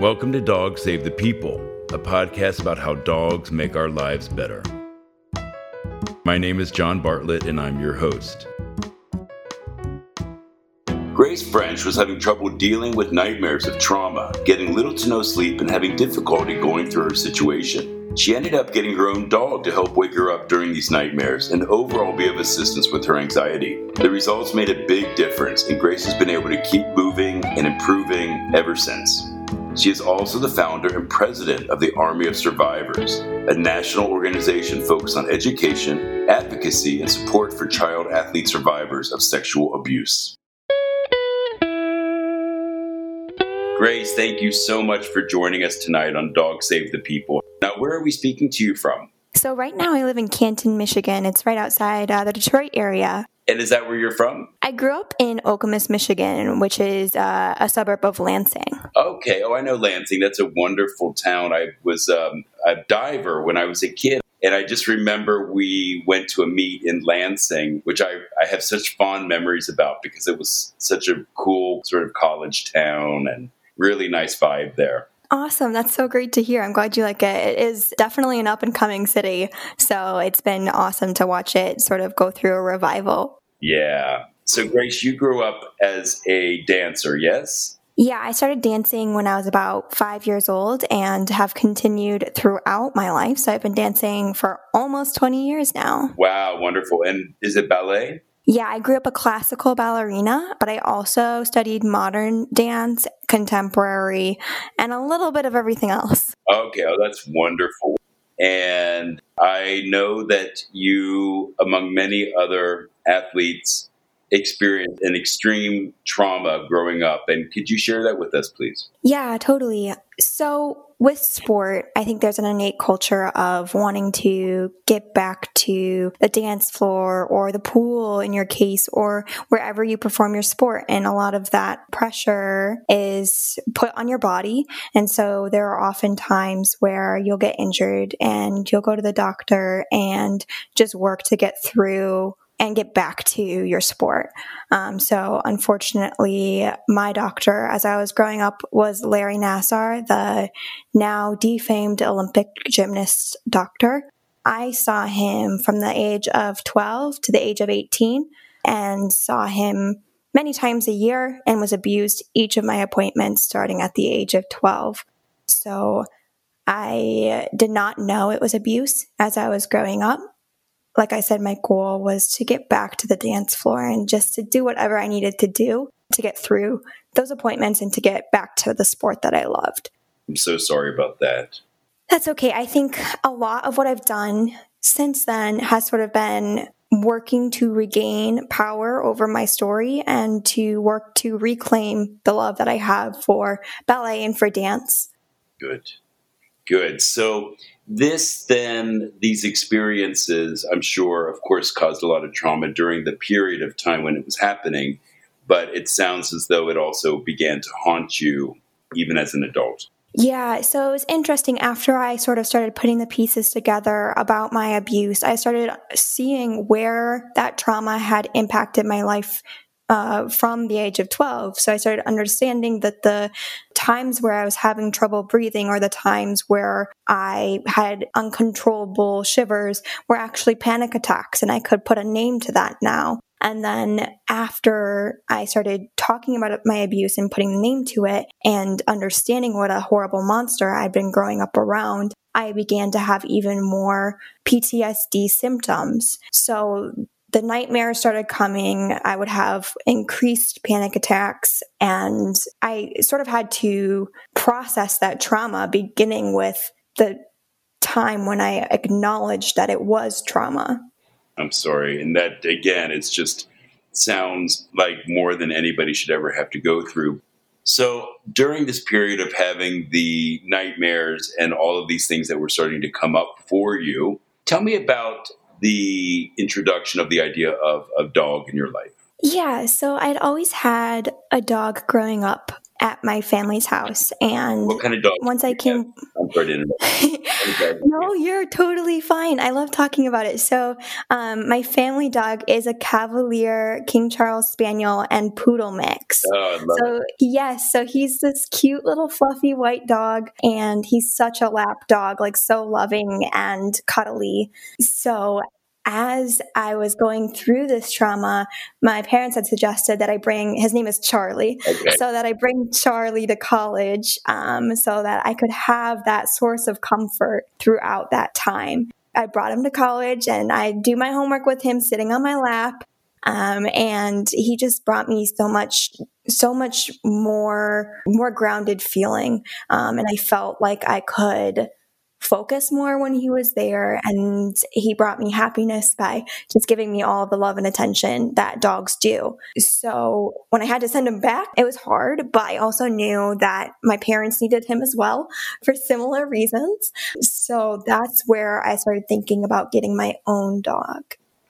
Welcome to Dogs Save the People, a podcast about how dogs make our lives better. My name is John Bartlett, and I'm your host. Grace French was having trouble dealing with nightmares of trauma, getting little to no sleep, and having difficulty going through her situation. She ended up getting her own dog to help wake her up during these nightmares and overall be of assistance with her anxiety. The results made a big difference, and Grace has been able to keep moving and improving ever since. She is also the founder and president of the Army of Survivors, a national organization focused on education, advocacy, and support for child athlete survivors of sexual abuse. Grace, thank you so much for joining us tonight on Dog Save the People. Now, where are we speaking to you from? So, right now I live in Canton, Michigan. It's right outside uh, the Detroit area. And is that where you're from? I grew up in Okemos, Michigan, which is uh, a suburb of Lansing. Okay. Oh, I know Lansing. That's a wonderful town. I was um, a diver when I was a kid. And I just remember we went to a meet in Lansing, which I, I have such fond memories about because it was such a cool sort of college town and really nice vibe there. Awesome. That's so great to hear. I'm glad you like it. It is definitely an up and coming city. So it's been awesome to watch it sort of go through a revival. Yeah. So, Grace, you grew up as a dancer, yes? Yeah, I started dancing when I was about five years old and have continued throughout my life. So I've been dancing for almost 20 years now. Wow, wonderful. And is it ballet? Yeah, I grew up a classical ballerina, but I also studied modern dance, contemporary, and a little bit of everything else. Okay, oh, that's wonderful. And I know that you, among many other athletes, experienced an extreme trauma growing up. And could you share that with us, please? Yeah, totally. So, with sport, I think there's an innate culture of wanting to get back to the dance floor or the pool in your case, or wherever you perform your sport. And a lot of that pressure is put on your body. And so there are often times where you'll get injured and you'll go to the doctor and just work to get through and get back to your sport. Um, so, unfortunately, my doctor, as I was growing up, was Larry Nassar, the now defamed Olympic gymnast doctor. I saw him from the age of 12 to the age of 18 and saw him many times a year and was abused each of my appointments starting at the age of 12. So, I did not know it was abuse as I was growing up like I said, my goal was to get back to the dance floor and just to do whatever I needed to do to get through those appointments and to get back to the sport that I loved. I'm so sorry about that. That's okay. I think a lot of what I've done since then has sort of been working to regain power over my story and to work to reclaim the love that I have for ballet and for dance. Good. Good. So, this then, these experiences, I'm sure, of course, caused a lot of trauma during the period of time when it was happening, but it sounds as though it also began to haunt you even as an adult. Yeah, so it was interesting. After I sort of started putting the pieces together about my abuse, I started seeing where that trauma had impacted my life uh, from the age of 12. So I started understanding that the times where I was having trouble breathing or the times where I had uncontrollable shivers were actually panic attacks. And I could put a name to that now. And then after I started talking about my abuse and putting the name to it and understanding what a horrible monster I'd been growing up around, I began to have even more PTSD symptoms. So the nightmares started coming. I would have increased panic attacks, and I sort of had to process that trauma, beginning with the time when I acknowledged that it was trauma. I'm sorry. And that, again, it's just sounds like more than anybody should ever have to go through. So during this period of having the nightmares and all of these things that were starting to come up for you, tell me about the introduction of the idea of a dog in your life? Yeah, so I'd always had a dog growing up at my family's house, and what kind of dog? Once I came, right in. Okay. no, you're totally fine. I love talking about it. So, um, my family dog is a Cavalier King Charles Spaniel and Poodle mix. Oh, so, it. yes, so he's this cute little fluffy white dog, and he's such a lap dog, like so loving and cuddly. So, as I was going through this trauma, my parents had suggested that I bring his name is Charlie, okay. so that I bring Charlie to college, um, so that I could have that source of comfort throughout that time. I brought him to college, and I do my homework with him sitting on my lap. Um, and he just brought me so much so much more more grounded feeling um, and i felt like i could focus more when he was there. And he brought me happiness by just giving me all the love and attention that dogs do. So when I had to send him back, it was hard, but I also knew that my parents needed him as well for similar reasons. So that's where I started thinking about getting my own dog.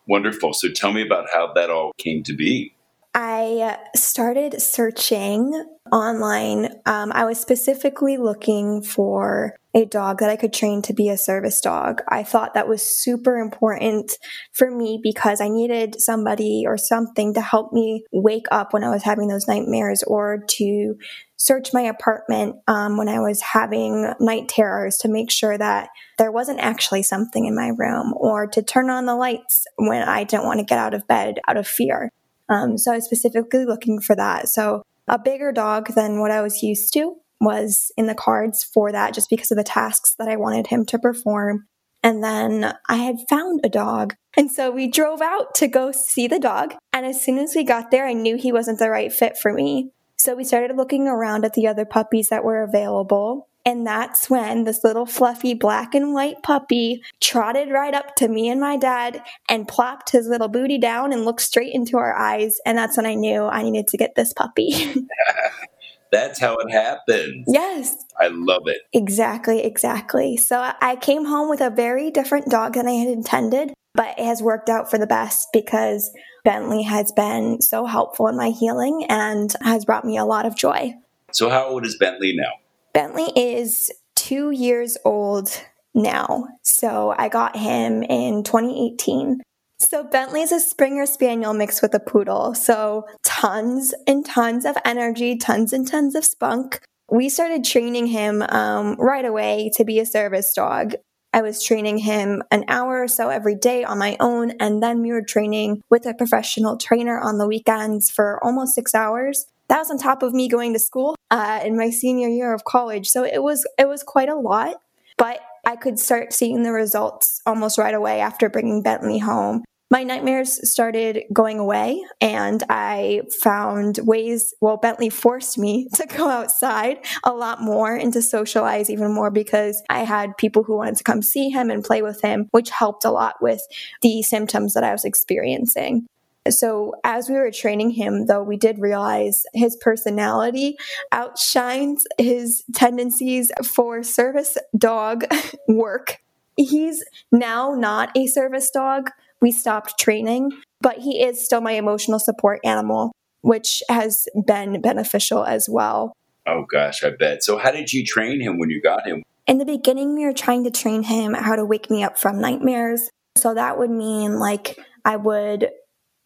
Wonderful. So tell me about how that all came to be. I started searching online. Um, I was specifically looking for a dog that I could train to be a service dog. I thought that was super important for me because I needed somebody or something to help me wake up when I was having those nightmares or to search my apartment um, when I was having night terrors to make sure that there wasn't actually something in my room or to turn on the lights when I didn't want to get out of bed out of fear. Um, so I was specifically looking for that. So a bigger dog than what I was used to was in the cards for that just because of the tasks that I wanted him to perform. And then I had found a dog. And so we drove out to go see the dog. And as soon as we got there, I knew he wasn't the right fit for me. So we started looking around at the other puppies that were available. And that's when this little fluffy black and white puppy trotted right up to me and my dad and plopped his little booty down and looked straight into our eyes. And that's when I knew I needed to get this puppy. That's how it happens. Yes. I love it. Exactly, exactly. So I came home with a very different dog than I had intended, but it has worked out for the best because Bentley has been so helpful in my healing and has brought me a lot of joy. So, how old is Bentley now? Bentley is two years old now. So, I got him in 2018. So Bentley is a Springer Spaniel mixed with a poodle. So tons and tons of energy, tons and tons of spunk. We started training him um, right away to be a service dog. I was training him an hour or so every day on my own, and then we were training with a professional trainer on the weekends for almost six hours. That was on top of me going to school uh, in my senior year of college, so it was it was quite a lot. But I could start seeing the results almost right away after bringing Bentley home my nightmares started going away and I found ways, well, Bentley forced me to go outside a lot more and to socialize even more because I had people who wanted to come see him and play with him, which helped a lot with the symptoms that I was experiencing. So, as we were training him, though, we did realize his personality outshines his tendencies for service dog work. He's now not a service dog, we stopped training, but he is still my emotional support animal, which has been beneficial as well. Oh gosh, I bet. So how did you train him when you got him? In the beginning, we were trying to train him how to wake me up from nightmares. So that would mean like I would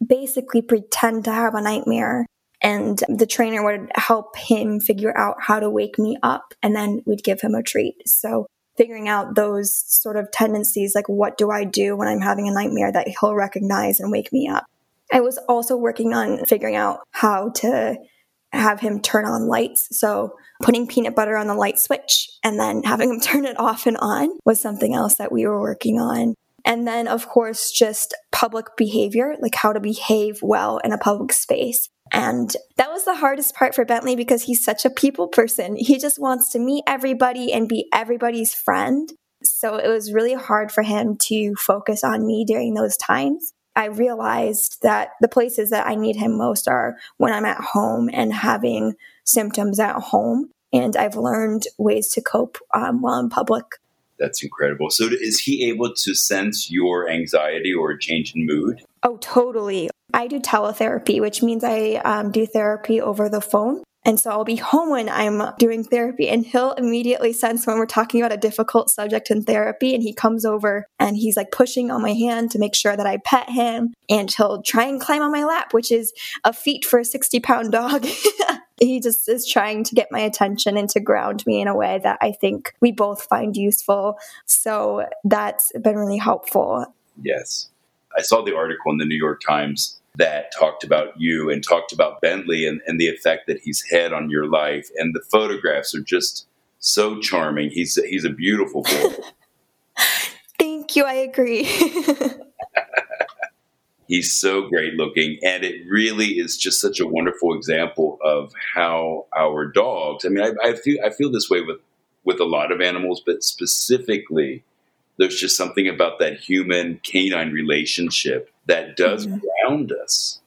basically pretend to have a nightmare and the trainer would help him figure out how to wake me up and then we'd give him a treat. So figuring out those sort of tendencies like what do I do when I'm having a nightmare that he'll recognize and wake me up. I was also working on figuring out how to have him turn on lights. So putting peanut butter on the light switch and then having him turn it off and on was something else that we were working on. And then, of course, just public behavior, like how to behave well in a public space. And that was the hardest part for Bentley because he's such a people person. He just wants to meet everybody and be everybody's friend. So it was really hard for him to focus on me during those times. I realized that the places that I need him most are when I'm at home and having symptoms at home. And I've learned ways to cope um, while in public. That's incredible. So, is he able to sense your anxiety or change in mood? Oh, totally. I do teletherapy, which means I um, do therapy over the phone. And so I'll be home when I'm doing therapy and he'll immediately sense when we're talking about a difficult subject in therapy and he comes over and he's like pushing on my hand to make sure that I pet him and he'll try and climb on my lap, which is a feat for a 60 pound dog. he just is trying to get my attention and to ground me in a way that I think we both find useful. So that's been really helpful. Yes. I saw the article in the New York Times that talked about you and talked about Bentley and, and the effect that he's had on your life. And the photographs are just so charming. He's he's a beautiful boy. Thank you. I agree. he's so great looking and it really is just such a wonderful example of how our dogs i mean i, I feel i feel this way with with a lot of animals but specifically there's just something about that human canine relationship that does mm-hmm. ground us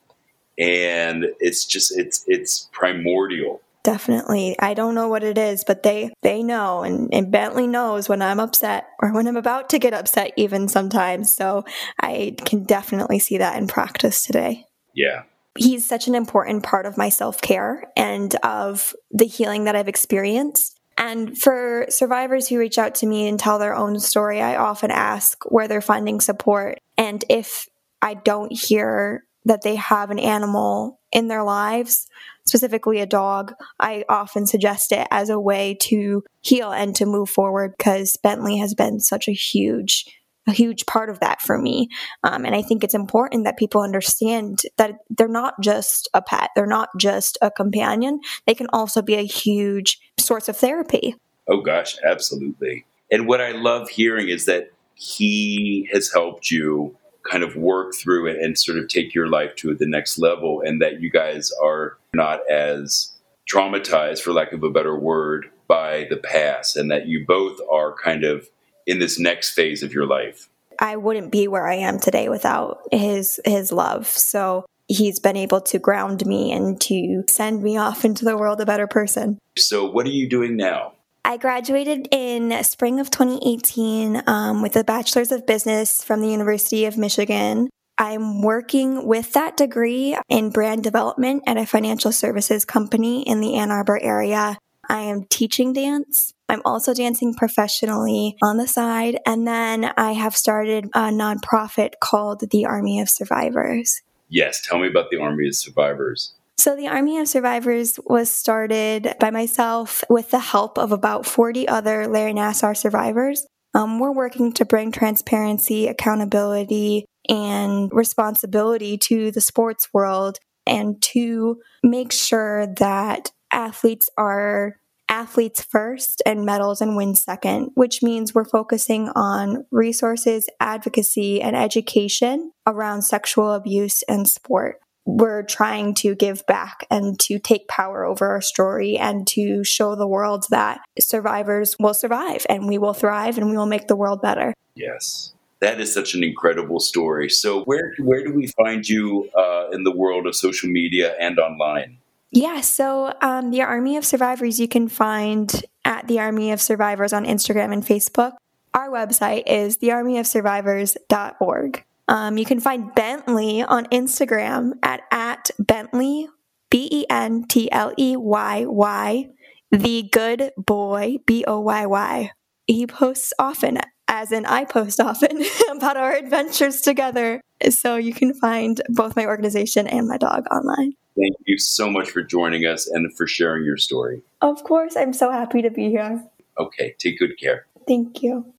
and it's just it's it's primordial definitely. I don't know what it is but they they know and, and bentley knows when i'm upset or when i'm about to get upset even sometimes. So i can definitely see that in practice today. Yeah. He's such an important part of my self-care and of the healing that i've experienced. And for survivors who reach out to me and tell their own story, I often ask where they're finding support. And if I don't hear that they have an animal in their lives, specifically a dog, I often suggest it as a way to heal and to move forward because Bentley has been such a huge a huge part of that for me. Um, and I think it's important that people understand that they're not just a pet, they're not just a companion. They can also be a huge source of therapy. Oh, gosh, absolutely. And what I love hearing is that he has helped you kind of work through it and sort of take your life to the next level, and that you guys are not as traumatized, for lack of a better word, by the past, and that you both are kind of in this next phase of your life? I wouldn't be where I am today without his his love. So he's been able to ground me and to send me off into the world a better person. So what are you doing now? I graduated in spring of 2018 um, with a bachelor's of business from the University of Michigan. I'm working with that degree in brand development at a financial services company in the Ann Arbor area. I am teaching dance. I'm also dancing professionally on the side. And then I have started a nonprofit called the Army of Survivors. Yes, tell me about the Army of Survivors. So, the Army of Survivors was started by myself with the help of about 40 other Larry Nassar survivors. Um, we're working to bring transparency, accountability, and responsibility to the sports world and to make sure that athletes are athletes first and medals and wins second, which means we're focusing on resources, advocacy, and education around sexual abuse and sport. We're trying to give back and to take power over our story and to show the world that survivors will survive and we will thrive and we will make the world better. Yes. That is such an incredible story. So, where where do we find you uh, in the world of social media and online? Yeah, so um, the Army of Survivors you can find at the Army of Survivors on Instagram and Facebook. Our website is thearmyofsurvivors.org. Um, you can find Bentley on Instagram at, at Bentley, B E N T L E Y Y, the good boy, B O Y Y. He posts often, as in I post often, about our adventures together. So you can find both my organization and my dog online. Thank you so much for joining us and for sharing your story. Of course, I'm so happy to be here. Okay, take good care. Thank you.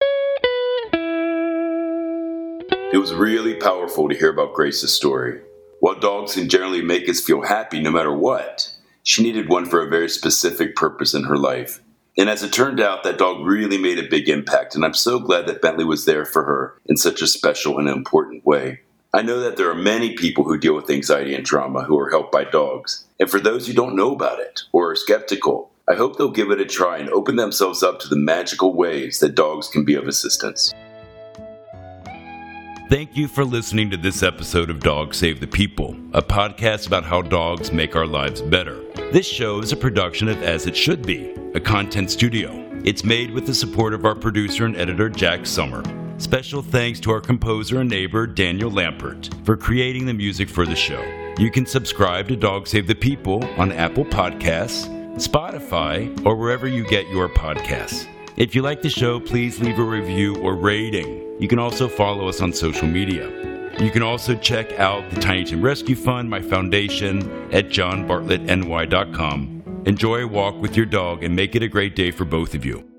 It was really powerful to hear about Grace's story. While dogs can generally make us feel happy no matter what, she needed one for a very specific purpose in her life. And as it turned out, that dog really made a big impact, and I'm so glad that Bentley was there for her in such a special and important way. I know that there are many people who deal with anxiety and trauma who are helped by dogs. And for those who don't know about it or are skeptical, I hope they'll give it a try and open themselves up to the magical ways that dogs can be of assistance. Thank you for listening to this episode of Dog Save the People, a podcast about how dogs make our lives better. This show is a production of As It Should Be, a content studio. It's made with the support of our producer and editor, Jack Summer. Special thanks to our composer and neighbor, Daniel Lampert, for creating the music for the show. You can subscribe to Dog Save the People on Apple Podcasts, Spotify, or wherever you get your podcasts. If you like the show, please leave a review or rating. You can also follow us on social media. You can also check out the Tiny Tim Rescue Fund, my foundation, at johnbartlettny.com. Enjoy a walk with your dog and make it a great day for both of you.